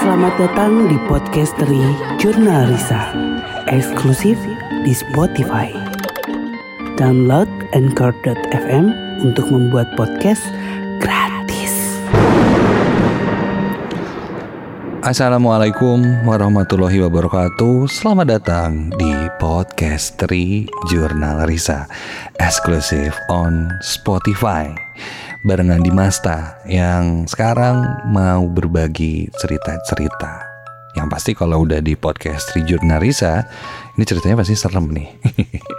Selamat datang di podcast dari Jurnal Risa, eksklusif di Spotify. Download Anchor.fm untuk membuat podcast gratis. Assalamualaikum warahmatullahi wabarakatuh Selamat datang di podcast Tri Jurnal Risa Eksklusif on Spotify Barengan Dimasta yang sekarang mau berbagi cerita-cerita. Yang pasti kalau udah di podcast Tri Jurnal Risa Ini ceritanya pasti serem nih.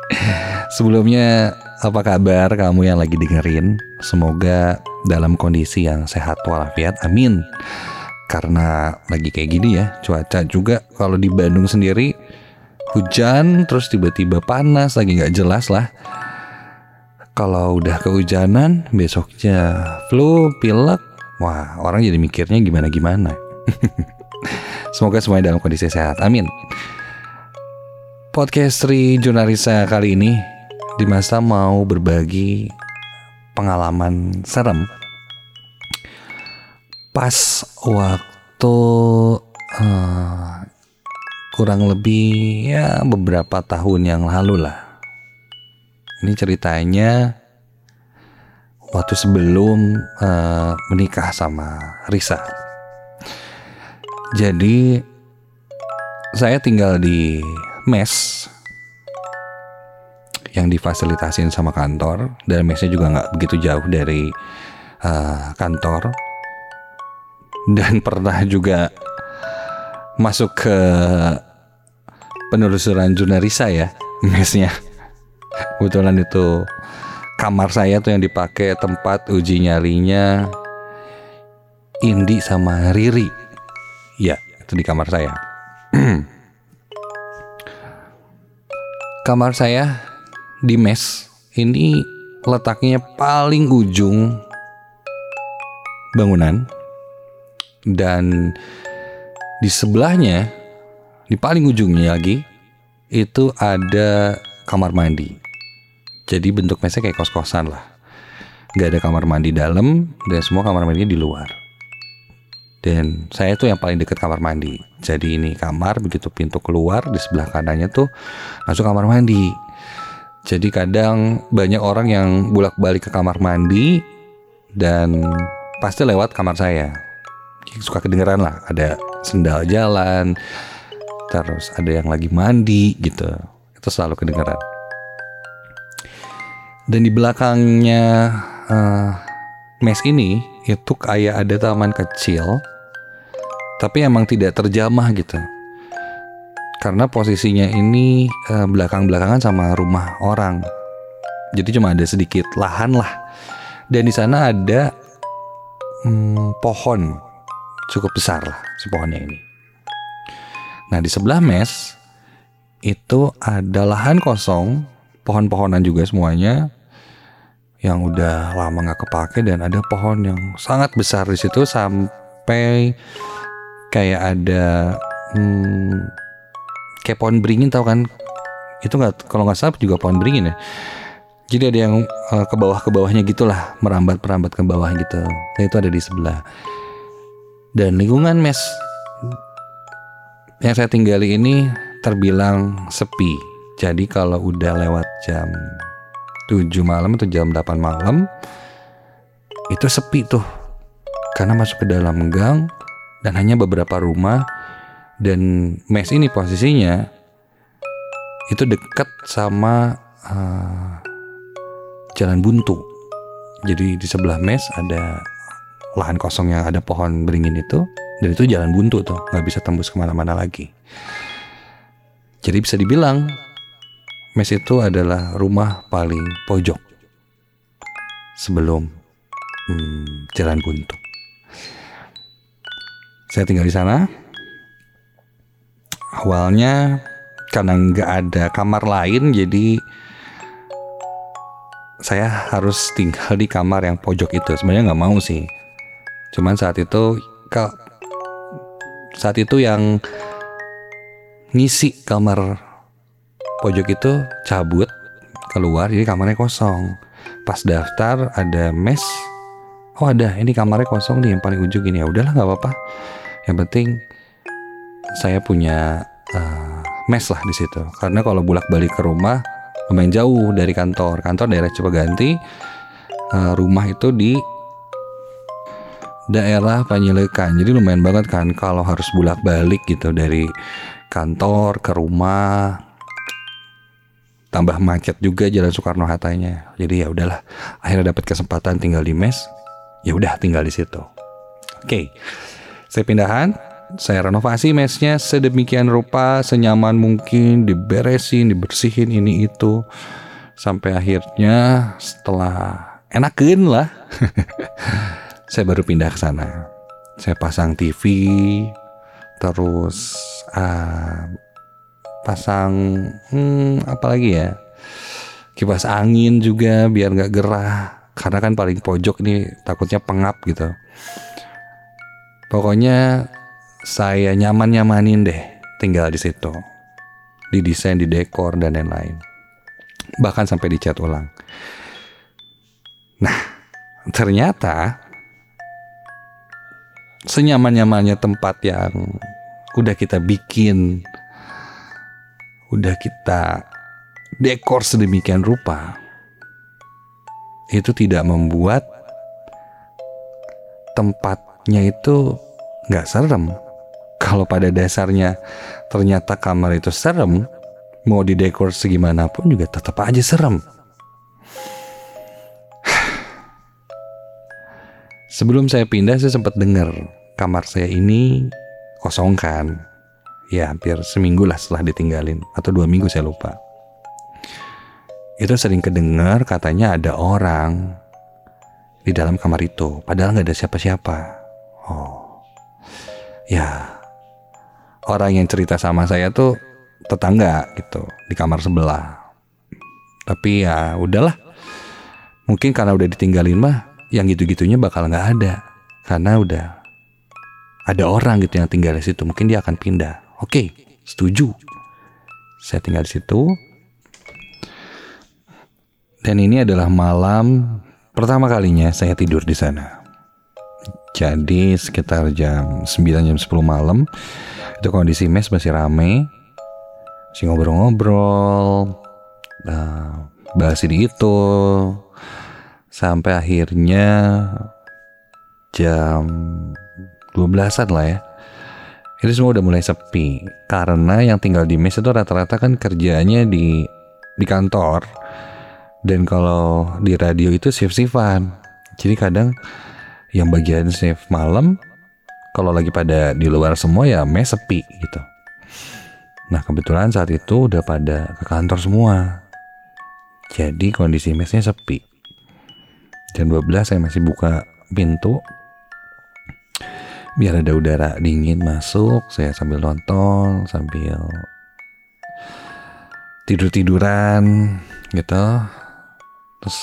Sebelumnya apa kabar kamu yang lagi dengerin? Semoga dalam kondisi yang sehat walafiat Amin. Karena lagi kayak gini ya cuaca juga kalau di Bandung sendiri hujan terus tiba-tiba panas lagi nggak jelas lah kalau udah kehujanan besoknya flu pilek wah orang jadi mikirnya gimana gimana semoga semuanya dalam kondisi sehat. Amin. Podcast Jurnalisa kali ini di masa mau berbagi pengalaman serem. Pas waktu uh, kurang lebih ya beberapa tahun yang lalu lah. Ini ceritanya waktu sebelum uh, menikah sama Risa. Jadi saya tinggal di mes yang difasilitasin sama kantor dan mesnya juga nggak begitu jauh dari uh, kantor dan pernah juga masuk ke penelusuran Junarisa ya mesnya kebetulan itu kamar saya tuh yang dipakai tempat uji nyalinya Indi sama Riri. Ya itu di kamar saya. Kamar saya di mes ini letaknya paling ujung bangunan. Dan di sebelahnya di paling ujungnya lagi itu ada kamar mandi jadi bentuk mesnya kayak kos-kosan lah. Nggak ada kamar mandi dalam dan semua kamar mandinya di luar. Dan saya tuh yang paling dekat kamar mandi. Jadi ini kamar begitu pintu keluar di sebelah kanannya tuh langsung kamar mandi. Jadi kadang banyak orang yang bolak-balik ke kamar mandi dan pasti lewat kamar saya. Suka kedengeran lah ada sendal jalan terus ada yang lagi mandi gitu. Itu selalu kedengeran dan di belakangnya uh, mes ini itu kayak ada taman kecil tapi emang tidak terjamah gitu. Karena posisinya ini uh, belakang-belakangan sama rumah orang. Jadi cuma ada sedikit lahan lah. Dan di sana ada hmm, pohon. Cukup besar lah si pohonnya ini. Nah di sebelah mes itu ada lahan kosong, pohon-pohonan juga semuanya yang udah lama nggak kepake dan ada pohon yang sangat besar di situ sampai kayak ada hmm, kayak pohon beringin tau kan? Itu nggak kalau nggak salah juga pohon beringin ya. Jadi ada yang uh, ke bawah ke bawahnya gitulah merambat merambat ke bawah gitu. Nah itu ada di sebelah. Dan lingkungan mes yang saya tinggali ini terbilang sepi. Jadi kalau udah lewat jam 7 malam atau jam 8 malam itu sepi tuh. Karena masuk ke dalam gang dan hanya beberapa rumah dan mes ini posisinya itu dekat sama uh, jalan buntu. Jadi di sebelah mes ada lahan kosong yang ada pohon beringin itu dan itu jalan buntu tuh nggak bisa tembus ke mana-mana lagi jadi bisa dibilang mes itu adalah rumah paling pojok. Sebelum hmm, jalan buntu. Saya tinggal di sana. Awalnya karena nggak ada kamar lain jadi saya harus tinggal di kamar yang pojok itu. Sebenarnya nggak mau sih. Cuman saat itu saat itu yang ngisi kamar pojok itu cabut keluar jadi kamarnya kosong. Pas daftar ada mes. Oh ada, ini kamarnya kosong nih yang paling ujung ini ya udahlah nggak apa-apa. yang penting saya punya uh, mes lah di situ karena kalau bolak balik ke rumah lumayan jauh dari kantor kantor daerah Cipaganti uh, rumah itu di daerah Panjelekan jadi lumayan banget kan kalau harus bolak balik gitu dari kantor ke rumah tambah macet juga jalan Soekarno Hattanya. Jadi ya udahlah akhirnya dapat kesempatan tinggal di mes ya udah tinggal di situ. Oke saya pindahan saya renovasi mesnya sedemikian rupa senyaman mungkin diberesin dibersihin ini itu. Sampai akhirnya setelah enakin lah saya baru pindah ke sana. Saya pasang TV terus uh, pasang hmm, apa lagi ya? Kipas angin juga biar nggak gerah. Karena kan paling pojok nih takutnya pengap gitu. Pokoknya saya nyaman nyamanin deh tinggal di situ. Di desain dekor dan lain-lain. Bahkan sampai dicat ulang. Nah ternyata senyaman-nyamannya tempat yang udah kita bikin udah kita dekor sedemikian rupa itu tidak membuat tempatnya itu nggak serem. Kalau pada dasarnya ternyata kamar itu serem, mau didekor segimanapun juga tetap aja serem. Sebelum saya pindah saya sempat dengar kamar saya ini kosong kan ya hampir seminggu lah setelah ditinggalin. Atau dua minggu saya lupa. Itu sering kedengar katanya ada orang di dalam kamar itu. Padahal nggak ada siapa-siapa. Oh. Ya. Orang yang cerita sama saya tuh tetangga gitu di kamar sebelah. Tapi ya udahlah. Mungkin karena udah ditinggalin mah yang gitu-gitunya bakal nggak ada. Karena udah ada orang gitu yang tinggal di situ. Mungkin dia akan pindah Oke, setuju. Saya tinggal di situ. Dan ini adalah malam pertama kalinya saya tidur di sana. Jadi sekitar jam 9 jam 10 malam itu kondisi mes masih rame. Masih ngobrol-ngobrol. Nah, bahas ini itu sampai akhirnya jam 12-an lah ya itu semua udah mulai sepi. Karena yang tinggal di mes itu rata-rata kan kerjanya di di kantor. Dan kalau di radio itu shift-shiftan. Jadi kadang yang bagian shift malam kalau lagi pada di luar semua ya mes sepi gitu. Nah kebetulan saat itu udah pada ke kantor semua. Jadi kondisi mesnya sepi. Jam 12 saya masih buka pintu biar ada udara dingin masuk saya sambil nonton sambil tidur tiduran gitu. Terus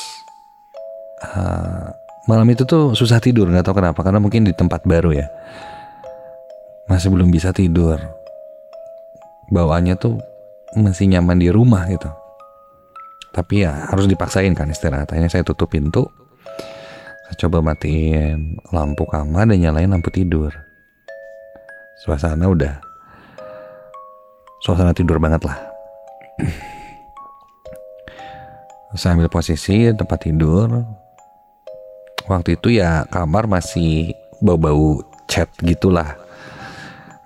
uh, malam itu tuh susah tidur nggak tahu kenapa karena mungkin di tempat baru ya. Masih belum bisa tidur. Bawaannya tuh masih nyaman di rumah gitu. Tapi ya harus dipaksain kan istirahat. Akhirnya saya tutup pintu coba matiin lampu kamar dan nyalain lampu tidur. Suasana udah suasana tidur banget lah. Saya ambil posisi tempat tidur. Waktu itu ya kamar masih bau-bau cat gitulah.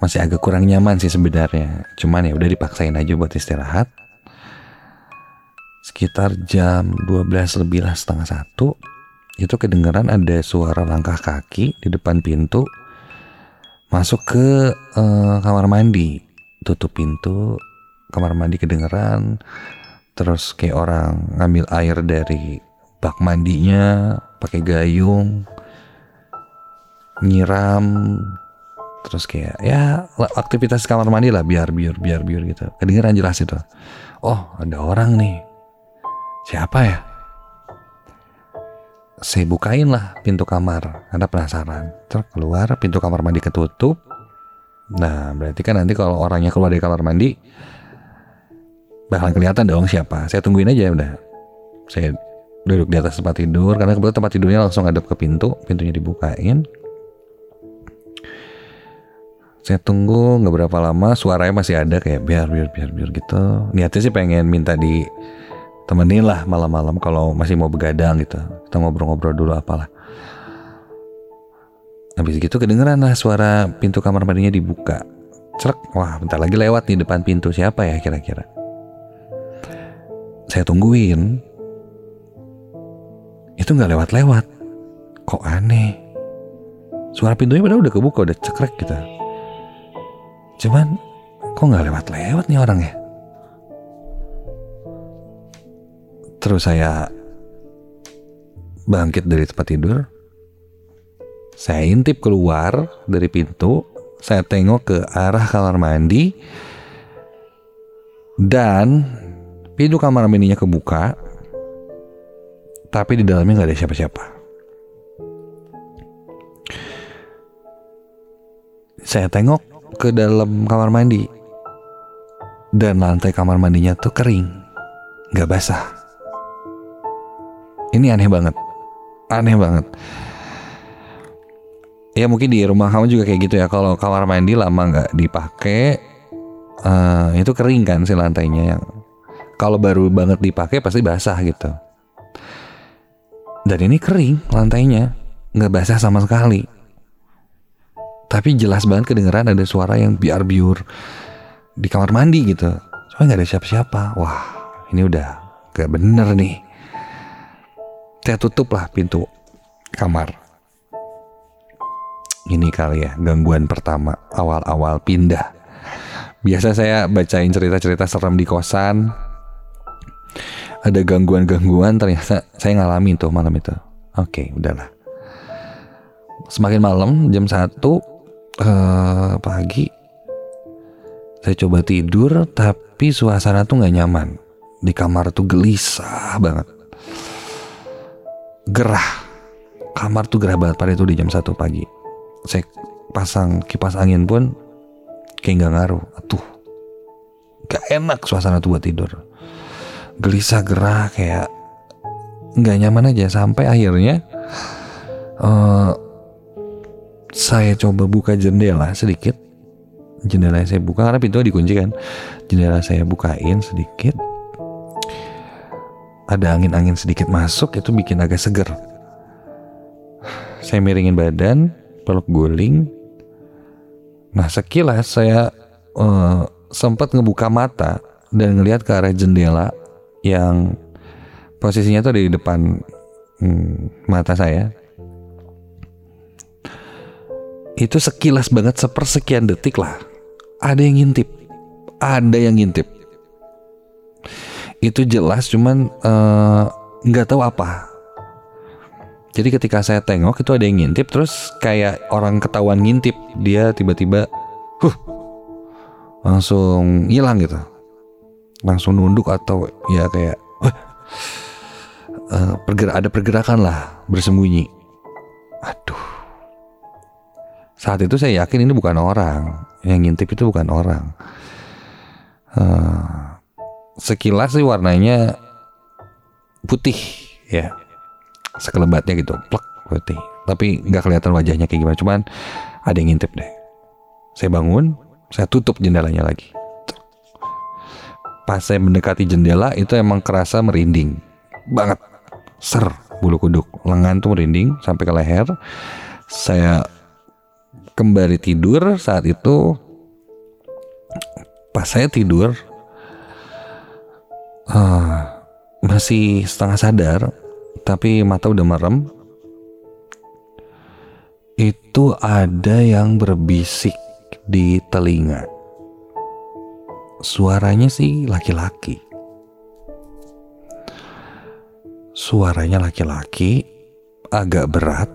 Masih agak kurang nyaman sih sebenarnya. Cuman ya udah dipaksain aja buat istirahat. Sekitar jam 12 lebih lah setengah satu itu kedengaran ada suara langkah kaki di depan pintu. Masuk ke uh, kamar mandi. Tutup pintu kamar mandi kedengeran. Terus kayak orang ngambil air dari bak mandinya pakai gayung nyiram. Terus kayak ya aktivitas kamar mandi lah biar biar biar biar gitu. Kedengeran jelas itu. Oh ada orang nih. Siapa ya saya bukain lah pintu kamar. Karena penasaran? Terus keluar pintu kamar mandi ketutup. Nah berarti kan nanti kalau orangnya keluar dari kamar mandi bakalan kelihatan dong siapa. Saya tungguin aja udah. Saya duduk di atas tempat tidur karena kebetulan tempat tidurnya langsung ngadep ke pintu. Pintunya dibukain. Saya tunggu nggak berapa lama suaranya masih ada kayak biar biar biar biar gitu. Niatnya sih pengen minta di temenin lah malam-malam kalau masih mau begadang gitu. Kita ngobrol-ngobrol dulu apalah. Habis gitu kedengeran lah suara pintu kamar mandinya dibuka. Cerek, wah bentar lagi lewat di depan pintu siapa ya kira-kira. Saya tungguin. Itu nggak lewat-lewat. Kok aneh. Suara pintunya padahal udah kebuka, udah cekrek gitu. Cuman kok nggak lewat-lewat nih orang ya? Terus saya bangkit dari tempat tidur. Saya intip keluar dari pintu. Saya tengok ke arah kamar mandi. Dan pintu kamar mandinya kebuka. Tapi di dalamnya nggak ada siapa-siapa. Saya tengok ke dalam kamar mandi. Dan lantai kamar mandinya tuh kering. Gak basah. Ini aneh banget. Aneh banget. Ya mungkin di rumah kamu juga kayak gitu ya. Kalau kamar mandi lama nggak dipakai, uh, itu kering kan si lantainya. Yang kalau baru banget dipakai pasti basah gitu. Dan ini kering lantainya, nggak basah sama sekali. Tapi jelas banget kedengeran ada suara yang biar biur di kamar mandi gitu. Soalnya nggak ada siapa-siapa. Wah, ini udah gak bener nih. Saya tutup lah pintu kamar. Ini kali ya gangguan pertama awal-awal pindah. Biasa saya bacain cerita-cerita serem di kosan. Ada gangguan-gangguan ternyata saya ngalamin tuh malam itu. Oke, udahlah. Semakin malam jam 1 uh, pagi saya coba tidur tapi suasana tuh nggak nyaman di kamar tuh gelisah banget gerah. Kamar tuh gerah banget. Pada itu di jam satu pagi. Saya pasang kipas angin pun kayak nggak ngaruh. Tuh gak enak suasana tuh buat tidur. Gelisah gerah kayak nggak nyaman aja. Sampai akhirnya uh, saya coba buka jendela sedikit. Jendela saya buka karena pintunya dikunci kan. Jendela saya bukain sedikit ada angin-angin sedikit masuk itu bikin agak seger. Saya miringin badan peluk guling. Nah sekilas saya uh, sempat ngebuka mata dan ngelihat ke arah jendela yang posisinya tuh di depan hmm, mata saya. Itu sekilas banget sepersekian detik lah. Ada yang ngintip. Ada yang ngintip itu jelas cuman eh, nggak uh, tahu apa. Jadi ketika saya tengok itu ada yang ngintip terus kayak orang ketahuan ngintip dia tiba-tiba huh langsung hilang gitu. Langsung nunduk atau ya kayak uh, perger ada pergerakan lah bersembunyi. Aduh. Saat itu saya yakin ini bukan orang. Yang ngintip itu bukan orang. Uh, sekilas sih warnanya putih ya. Sekelebatnya gitu plek putih. Tapi nggak kelihatan wajahnya kayak gimana cuman ada yang ngintip deh. Saya bangun saya tutup jendelanya lagi. Pas saya mendekati jendela itu emang kerasa merinding banget. Ser bulu kuduk. Lengan tuh merinding sampai ke leher. Saya kembali tidur saat itu. Pas saya tidur uh, masih setengah sadar tapi mata udah merem. Itu ada yang berbisik di telinga. Suaranya sih laki-laki. Suaranya laki-laki agak berat.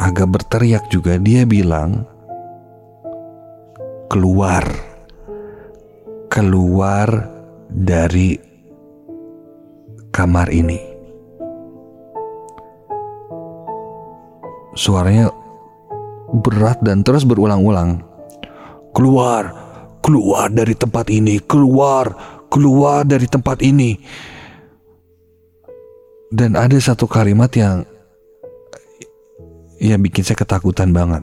Agak berteriak juga dia bilang keluar. Keluar dari kamar ini. Suaranya berat dan terus berulang-ulang. Keluar keluar dari tempat ini keluar keluar dari tempat ini. Dan ada satu kalimat yang ya bikin saya ketakutan banget.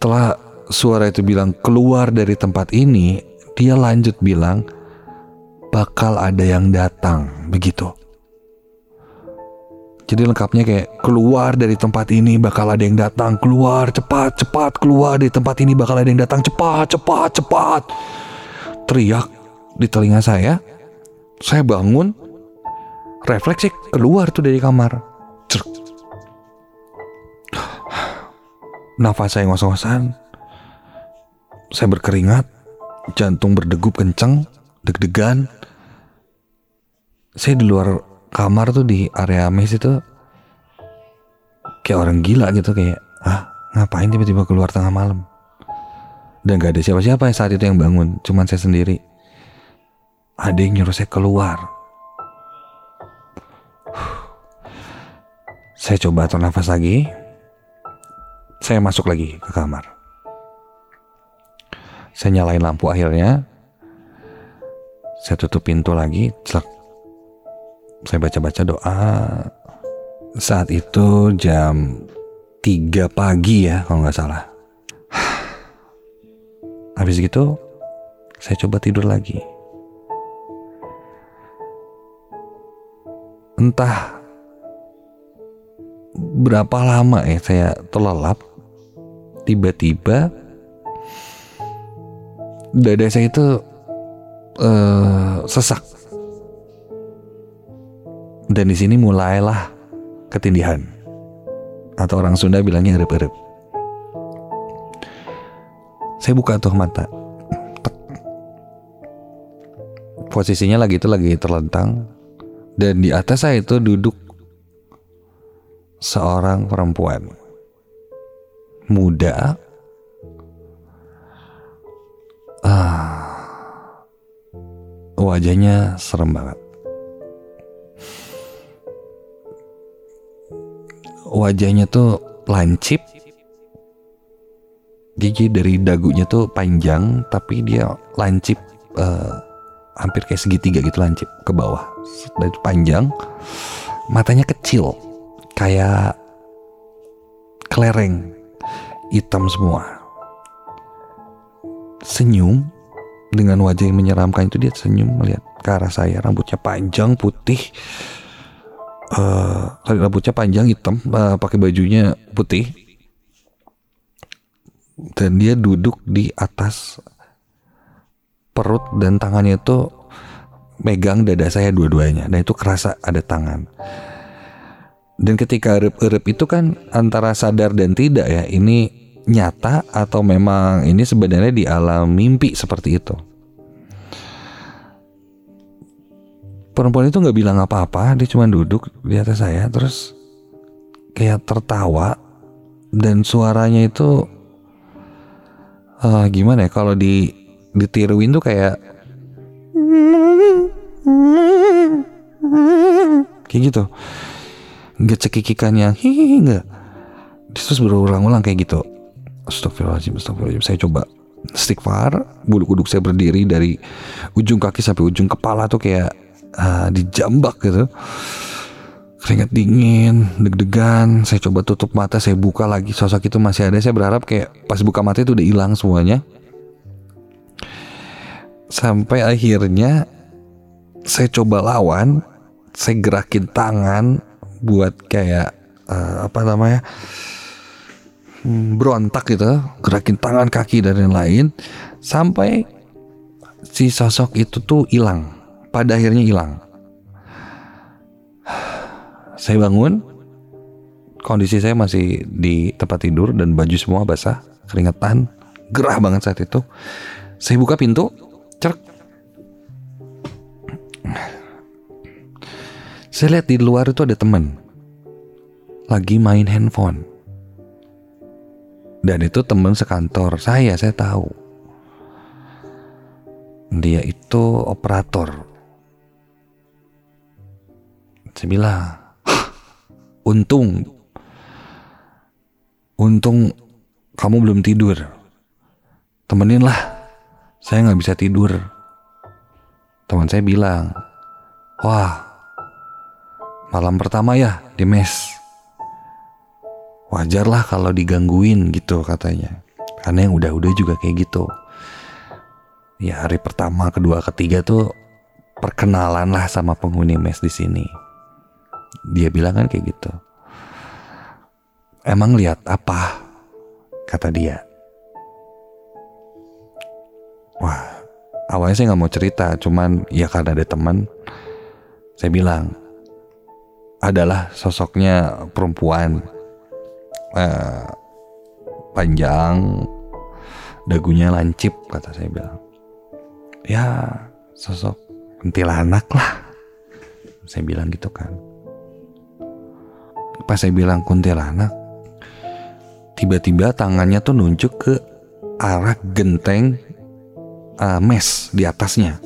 setelah suara itu bilang keluar dari tempat ini, dia lanjut bilang bakal ada yang datang, begitu. Jadi lengkapnya kayak keluar dari tempat ini bakal ada yang datang, keluar cepat cepat keluar dari tempat ini bakal ada yang datang cepat cepat cepat. Teriak di telinga saya. Saya bangun, refleksi keluar tuh dari kamar. Nafas saya ngos-ngosan. Saya berkeringat, jantung berdegup kencang, deg-degan. Saya di luar kamar tuh di area mes itu kayak orang gila gitu kayak ah ngapain tiba-tiba keluar tengah malam? Dan gak ada siapa-siapa yang saat itu yang bangun cuman saya sendiri. Ada yang nyuruh saya keluar. Saya coba atur nafas lagi. Saya masuk lagi ke kamar saya nyalain lampu akhirnya. Saya tutup pintu lagi celak saya baca-baca doa. Saat itu jam 3 pagi ya kalau nggak salah. Habis gitu saya coba tidur lagi. Entah berapa lama ya saya terlelap tiba-tiba dada saya itu uh, sesak dan di sini mulailah ketindihan. Atau orang Sunda bilangnya erep-erep. Saya buka tuh mata. Posisinya lagi itu lagi terlentang. Dan di atas saya itu duduk seorang perempuan. Muda. Ah, wajahnya serem banget. wajahnya tuh lancip. Gigi dari dagunya tuh panjang tapi dia lancip uh, hampir kayak segitiga gitu lancip ke bawah. Dan panjang matanya kecil kayak kelereng hitam semua senyum. Dengan wajah yang menyeramkan itu dia senyum melihat ke arah saya. Rambutnya panjang putih. Uh, rambutnya panjang hitam. Uh, pakai bajunya putih. Dan dia duduk di atas perut dan tangannya itu megang dada saya dua-duanya. Dan itu kerasa ada tangan. Dan ketika erep-erep itu kan antara sadar dan tidak ya ini nyata atau memang ini sebenarnya di alam mimpi seperti itu? Perempuan itu nggak bilang apa-apa dia cuma duduk di atas saya terus kayak tertawa dan suaranya itu uh, gimana ya kalau di ditiruin tuh kayak kayak gitu. Nggak cekikikan yang hihi nggak. Terus berulang-ulang kayak gitu Astagfirullahaladzim, astagfirullahaladzim. Saya coba istighfar, bulu kuduk saya berdiri dari ujung kaki sampai ujung kepala tuh kayak uh, dijambak gitu keringat dingin, deg-degan. Saya coba tutup mata, saya buka lagi. Sosok itu masih ada. Saya berharap kayak pas buka mata itu udah hilang semuanya. Sampai akhirnya saya coba lawan, saya gerakin tangan buat kayak uh, apa namanya berontak gitu, gerakin tangan, kaki dan lain-lain sampai si sosok itu tuh hilang pada akhirnya hilang. Saya bangun, kondisi saya masih di tempat tidur dan baju semua basah, keringetan, gerah banget saat itu. Saya buka pintu, cerk. Saya lihat di luar itu ada teman lagi main handphone. Dan itu teman sekantor saya, saya tahu. Dia itu operator saya untung, untung kamu belum tidur. Temenin lah, saya nggak bisa tidur. Teman saya bilang, wah, malam pertama ya di mes. Wajar lah kalau digangguin gitu katanya. karena yang udah-udah juga kayak gitu. Ya hari pertama kedua ketiga tuh perkenalan lah sama penghuni mes di sini. Dia bilang kan kayak gitu. Emang lihat apa? kata dia. Wah awalnya saya nggak mau cerita cuman ya karena ada teman saya bilang adalah sosoknya perempuan uh, panjang dagunya lancip kata saya bilang. Ya sosok kuntilanak lah. Saya bilang gitu kan. Pas saya bilang kuntilanak tiba-tiba tangannya tuh nunjuk ke arah genteng uh, mes di atasnya.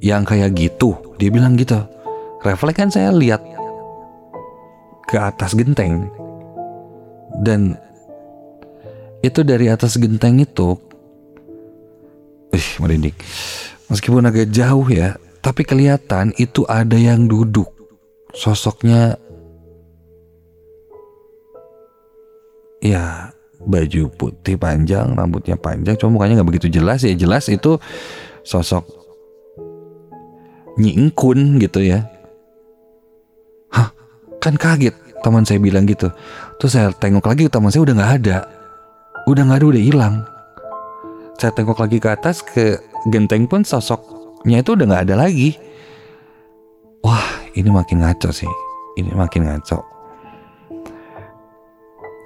Yang kayak gitu dia bilang gitu. Refleks kan saya lihat ke atas genteng dan itu dari atas genteng itu ih merinding. Meskipun agak jauh ya tapi kelihatan itu ada yang duduk. Sosoknya ya baju putih panjang rambutnya panjang cuma mukanya nggak begitu jelas ya. Jelas itu sosok nyingkun gitu ya. Kan kaget teman saya bilang gitu terus saya tengok lagi teman saya udah nggak ada. Udah nggak ada udah hilang. Saya tengok lagi ke atas ke genteng pun sosoknya itu udah nggak ada lagi. Wah ini makin ngaco sih. Ini makin ngaco.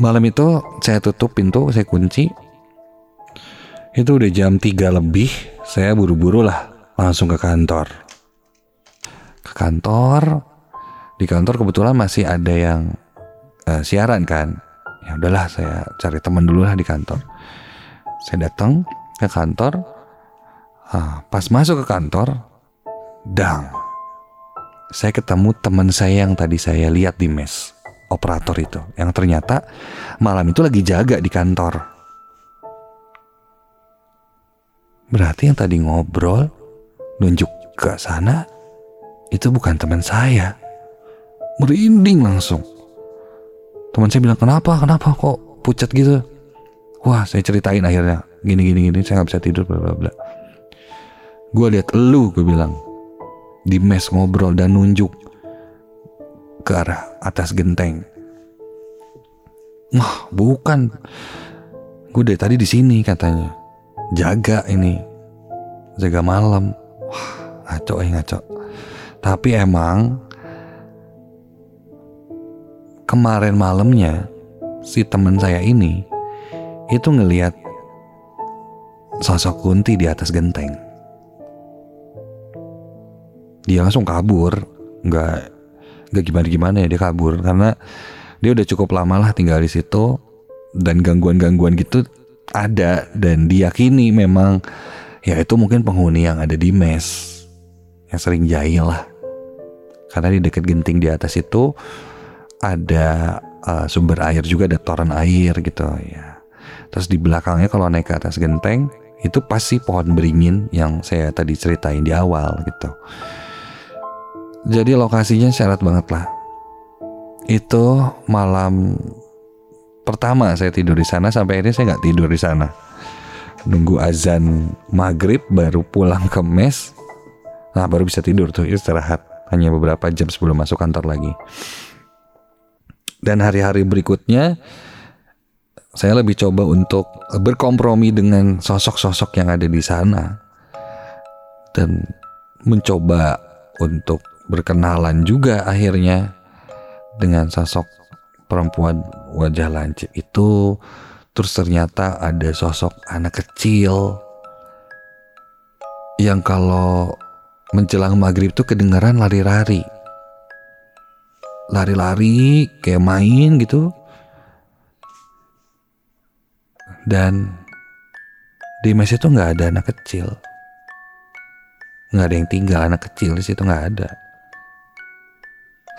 Malam itu saya tutup pintu saya kunci. Itu udah jam 3 lebih. Saya buru-buru lah langsung ke kantor. Ke kantor. Di kantor kebetulan masih ada yang uh, siaran kan? Ya udahlah saya cari teman dulu lah di kantor. Saya datang ke kantor uh, pas masuk ke kantor dang. Saya ketemu teman saya yang tadi saya lihat di mes operator itu yang ternyata malam itu lagi jaga di kantor. Berarti yang tadi ngobrol nunjuk ke sana itu bukan teman saya. Merinding langsung. Teman saya bilang kenapa, kenapa kok pucat gitu? Wah saya ceritain akhirnya gini gini gini saya nggak bisa tidur bla bla bla. Gue lihat lu gue bilang di mes ngobrol dan nunjuk ke arah atas genteng. Wah bukan, gue dari tadi di sini katanya jaga ini jaga malam. Wah ngaco eh ngaco. Tapi emang kemarin malamnya si teman saya ini itu ngeliat sosok Kunti di atas genteng. Dia langsung kabur, nggak nggak gimana gimana ya dia kabur. Karena dia udah cukup lama lah tinggal di situ dan gangguan-gangguan gitu ada dan diyakini memang ya itu mungkin penghuni yang ada di mes yang sering jahil lah. Karena di dekat genting di atas itu ada uh, sumber air juga ada toren air gitu ya. Terus di belakangnya kalau naik ke atas genteng itu pasti pohon beringin yang saya tadi ceritain di awal gitu. Jadi lokasinya syarat banget lah. Itu malam pertama saya tidur di sana sampai ini saya nggak tidur di sana. Nunggu azan maghrib baru pulang ke mes. Nah baru bisa tidur tuh istirahat hanya beberapa jam sebelum masuk kantor lagi. Dan hari-hari berikutnya saya lebih coba untuk berkompromi dengan sosok-sosok yang ada di sana. Dan mencoba untuk berkenalan juga akhirnya dengan sosok perempuan wajah lancip itu. Terus ternyata ada sosok anak kecil yang kalau menjelang maghrib tuh kedengaran lari-lari lari-lari kayak main gitu. Dan di mes itu nggak ada anak kecil. Nggak ada yang tinggal anak kecil di situ nggak ada.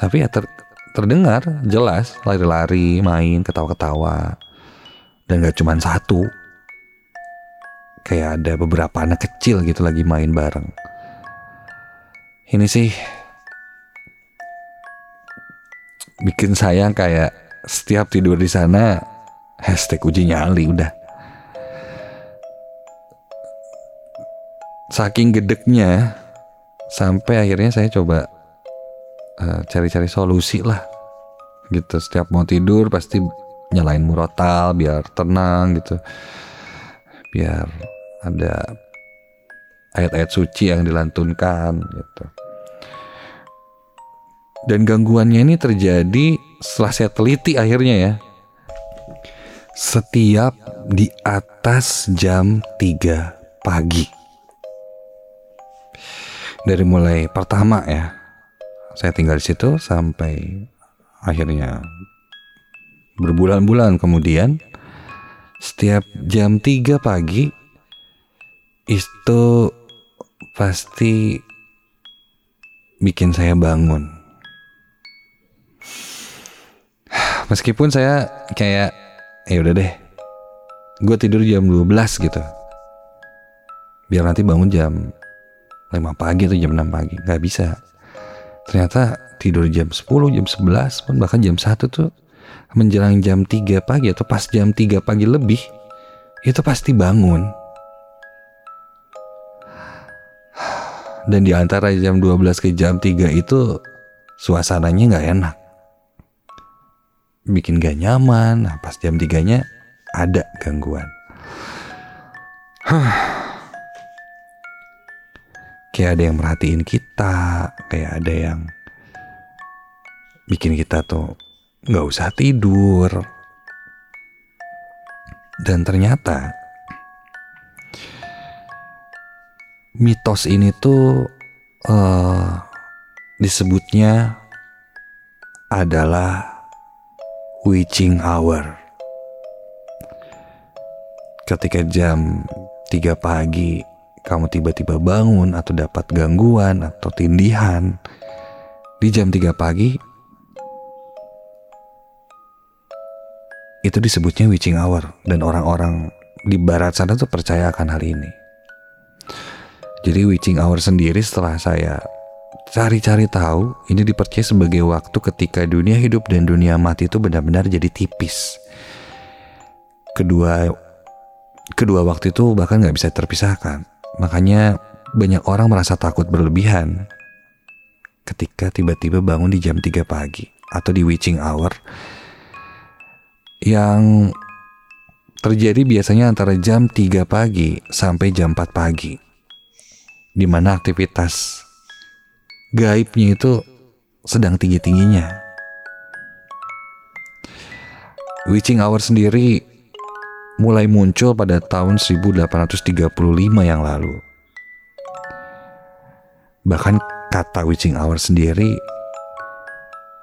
Tapi ya ter, terdengar jelas lari-lari main ketawa-ketawa. Dan nggak cuma satu. Kayak ada beberapa anak kecil gitu lagi main bareng. Ini sih bikin saya kayak setiap tidur di sana hashtag uji nyali udah. Saking gedeknya sampai akhirnya saya coba eh, cari-cari uh, solusi lah. Gitu setiap mau tidur pasti nyalain murotal biar tenang gitu. Biar ada ayat-ayat suci yang dilantunkan gitu dan gangguannya ini terjadi setelah saya teliti akhirnya ya setiap di atas jam 3 pagi dari mulai pertama ya saya tinggal di situ sampai akhirnya berbulan-bulan kemudian setiap jam 3 pagi itu pasti bikin saya bangun. Meskipun saya kayak ya udah deh. Gue tidur jam 12 gitu. Biar nanti bangun jam 5 pagi atau jam 6 pagi. Gak bisa. Ternyata tidur jam 10, jam 11 pun bahkan jam 1 tuh menjelang jam 3 pagi atau pas jam 3 pagi lebih itu pasti bangun. Dan di antara jam 12 ke jam 3 itu suasananya nggak enak. Bikin gak nyaman, nah pas jam 3 nya ada gangguan. kayak ada yang merhatiin kita, kayak ada yang bikin kita tuh nggak usah tidur. Dan ternyata mitos ini tuh uh, disebutnya adalah witching hour. Ketika jam 3 pagi kamu tiba-tiba bangun atau dapat gangguan atau tindihan di jam 3 pagi itu disebutnya witching hour dan orang-orang di barat sana tuh percaya akan hal ini. Jadi witching hour sendiri setelah saya cari-cari tahu ini dipercaya sebagai waktu ketika dunia hidup dan dunia mati itu benar-benar jadi tipis. Kedua kedua waktu itu bahkan nggak bisa terpisahkan. Makanya banyak orang merasa takut berlebihan ketika tiba-tiba bangun di jam 3 pagi atau di witching hour yang terjadi biasanya antara jam 3 pagi sampai jam 4 pagi. Di mana aktivitas gaibnya itu sedang tinggi-tingginya. Witching Hour sendiri mulai muncul pada tahun 1835 yang lalu. Bahkan kata witching hour sendiri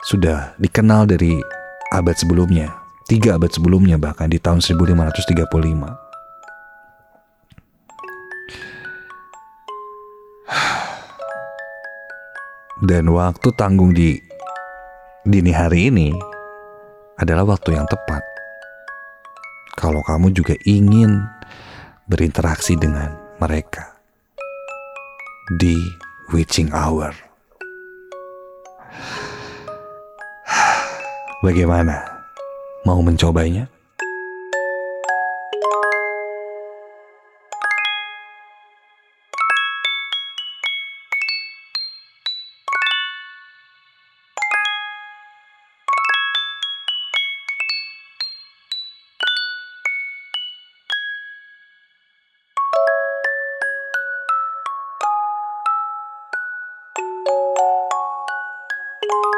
sudah dikenal dari abad sebelumnya tiga abad sebelumnya bahkan di tahun 1535. Dan waktu tanggung di dini hari ini adalah waktu yang tepat. Kalau kamu juga ingin berinteraksi dengan mereka di witching hour. Bagaimana? Mau mencobanya? Thank you.